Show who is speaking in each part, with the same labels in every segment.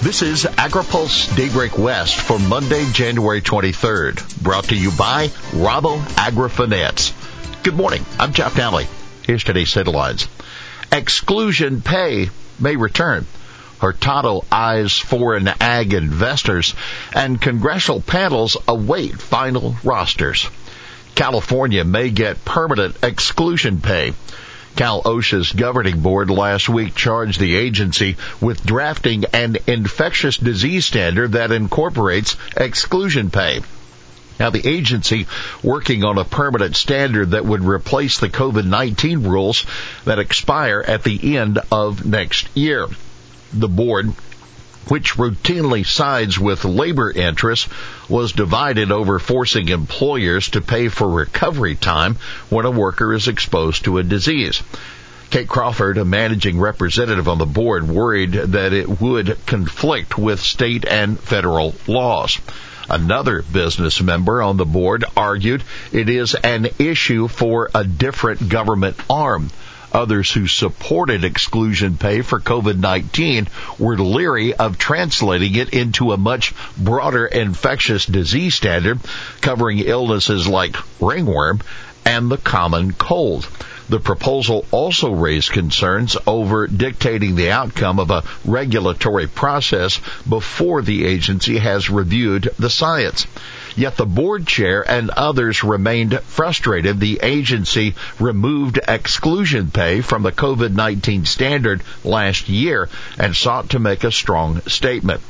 Speaker 1: This is AgriPulse Daybreak West for Monday, January 23rd, brought to you by Rabo AgriFinance. Good morning. I'm Jeff Nalley. Here's today's headlines. Exclusion pay may return. Hurtado eyes foreign ag investors and congressional panels await final rosters. California may get permanent exclusion pay. Cal OSHA's governing board last week charged the agency with drafting an infectious disease standard that incorporates exclusion pay. Now the agency working on a permanent standard that would replace the COVID-19 rules that expire at the end of next year. The board which routinely sides with labor interests, was divided over forcing employers to pay for recovery time when a worker is exposed to a disease. Kate Crawford, a managing representative on the board, worried that it would conflict with state and federal laws. Another business member on the board argued it is an issue for a different government arm. Others who supported exclusion pay for COVID-19 were leery of translating it into a much broader infectious disease standard covering illnesses like ringworm and the common cold. The proposal also raised concerns over dictating the outcome of a regulatory process before the agency has reviewed the science. Yet the board chair and others remained frustrated the agency removed exclusion pay from the COVID-19 standard last year and sought to make a strong statement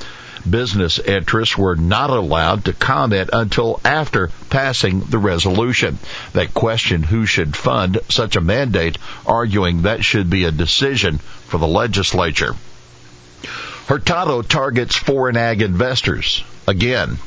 Speaker 1: business interests were not allowed to comment until after passing the resolution. They questioned who should fund such a mandate, arguing that should be a decision for the legislature. Hurtado targets foreign ag investors. Again,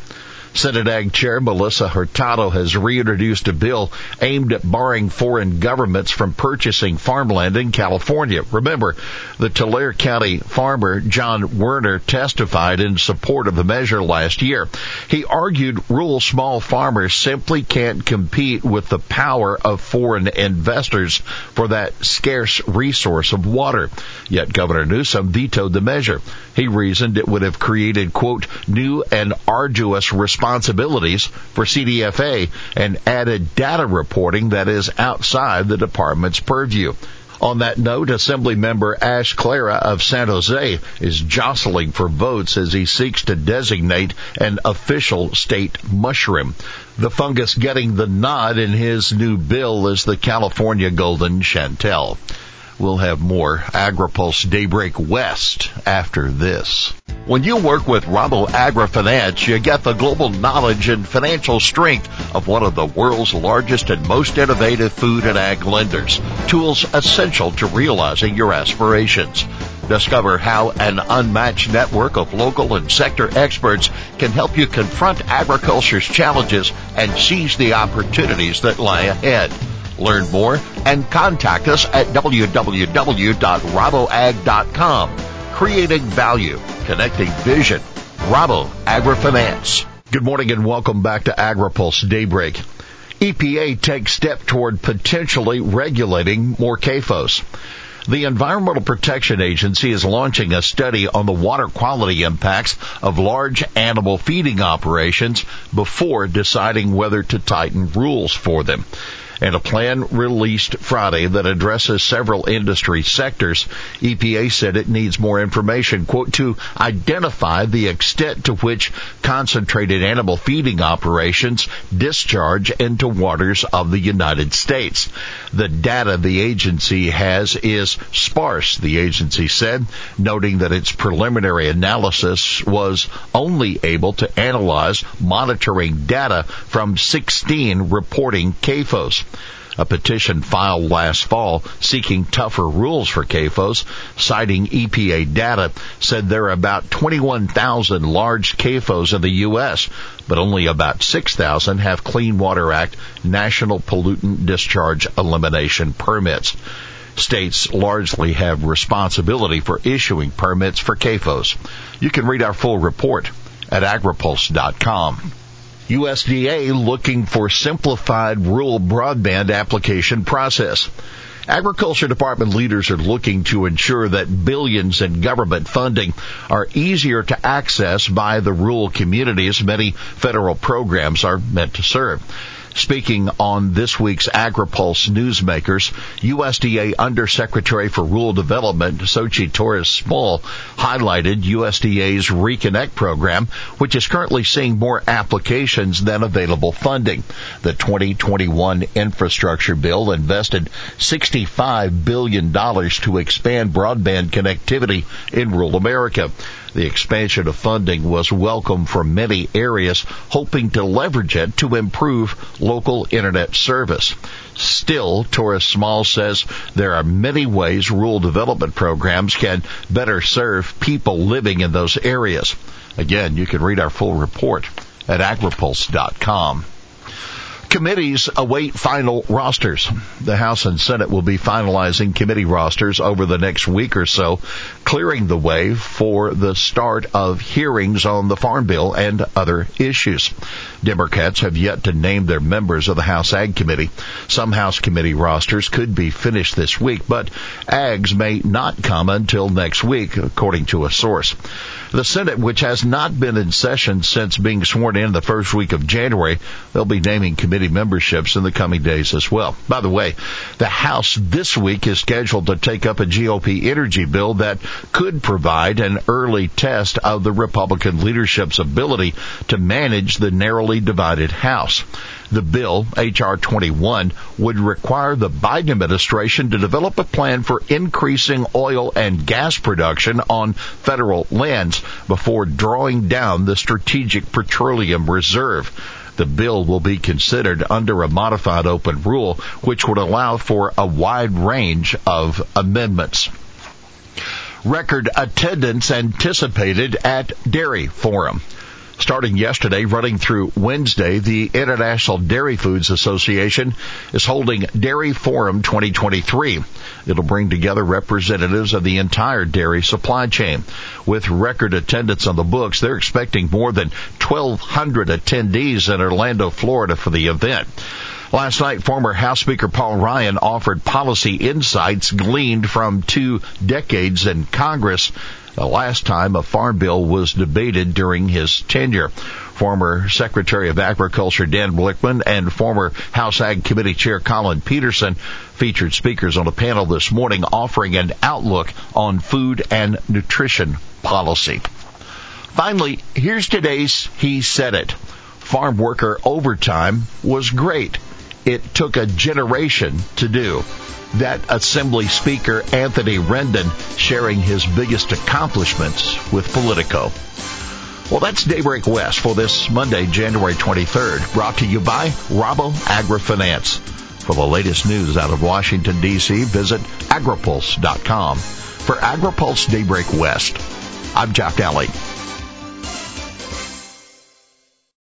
Speaker 1: Senate Ag Chair Melissa Hurtado has reintroduced a bill aimed at barring foreign governments from purchasing farmland in California. Remember, the Tulare County farmer John Werner testified in support of the measure last year. He argued rural small farmers simply can't compete with the power of foreign investors for that scarce resource of water. Yet Governor Newsom vetoed the measure. He reasoned it would have created, quote, new and arduous responsibilities responsibilities for CDFA and added data reporting that is outside the department's purview. On that note, Assembly member Ash Kalra of San Jose is jostling for votes as he seeks to designate an official state mushroom. The fungus getting the nod in his new bill is the California golden chanterelle. We'll have more AgriPulse Daybreak West after this. When you work with Rabo AgriFinance, you get the global knowledge and financial strength of one of the world's largest and most innovative food and ag lenders. Tools essential to realizing your aspirations. Discover how an unmatched network of local and sector experts can help you confront agriculture's challenges and seize the opportunities that lie ahead. Learn more and contact us at www.raboag.com. Creating value, connecting vision. Rabo AgriFinance. Good morning and welcome back to AgriPulse Daybreak. EPA takes step toward potentially regulating more CAFOs. The Environmental Protection Agency is launching a study on the water quality impacts of large animal feeding operations before deciding whether to tighten rules for them and a plan released Friday that addresses several industry sectors. EPA said it needs more information, quote, to identify the extent to which concentrated animal feeding operations discharge into waters of the United States. The data the agency has is sparse, the agency said, noting that its preliminary analysis was only able to analyze monitoring data from 16 reporting CAFOs. A petition filed last fall seeking tougher rules for CAFOs, citing EPA data, said there are about 21,000 large CAFOs in the U.S., but only about 6,000 have Clean Water Act National Pollutant Discharge Elimination permits. States largely have responsibility for issuing permits for CAFOs. You can read our full report at agripulse.com. USDA looking for simplified rural broadband application process. Agriculture Department leaders are looking to ensure that billions in government funding are easier to access by the rural communities many federal programs are meant to serve. Speaking on this week's AgriPulse Newsmakers, USDA Undersecretary for Rural Development, Xochitl Torres Small, highlighted USDA's Reconnect program, which is currently seeing more applications than available funding. The 2021 infrastructure bill invested $65 billion to expand broadband connectivity in rural America. The expansion of funding was welcome from many areas, hoping to leverage it to improve local internet service. Still, Torres Small says there are many ways rural development programs can better serve people living in those areas. Again, you can read our full report at agripulse.com. Committees await final rosters. The House and Senate will be finalizing committee rosters over the next week or so, clearing the way for the start of hearings on the Farm Bill and other issues. Democrats have yet to name their members of the House Ag Committee. Some House Committee rosters could be finished this week, but Ags may not come until next week, according to a source. The Senate, which has not been in session since being sworn in the first week of January, they'll be naming committee memberships in the coming days as well. By the way, the House this week is scheduled to take up a GOP energy bill that could provide an early test of the Republican leadership's ability to manage the narrowly divided House. The bill, H.R. 21, would require the Biden administration to develop a plan for increasing oil and gas production on federal lands before drawing down the Strategic Petroleum Reserve. The bill will be considered under a modified open rule, which would allow for a wide range of amendments. Record attendance anticipated at Dairy Forum starting yesterday, running through Wednesday, the International Dairy Foods Association is holding Dairy Forum 2023. It'll bring together representatives of the entire dairy supply chain. With record attendance on the books, they're expecting more than 1,200 attendees in Orlando, Florida for the event. Last night, former House Speaker Paul Ryan offered policy insights gleaned from two decades in Congress the last time a farm bill was debated during his tenure. Former Secretary of Agriculture Dan Glickman and former House Ag Committee Chair Collin Peterson featured speakers on a panel this morning offering an outlook on food and nutrition policy. Finally, here's today's He Said It. Farm worker overtime was great. It took a generation to do that Assembly Speaker Anthony Rendon sharing his biggest accomplishments with Politico. Well, that's Daybreak West for this Monday, January 23rd, brought to you by Rabo AgriFinance. For the latest news out of Washington, D.C., visit agripulse.com. For AgriPulse Daybreak West, I'm Jeff Nalley.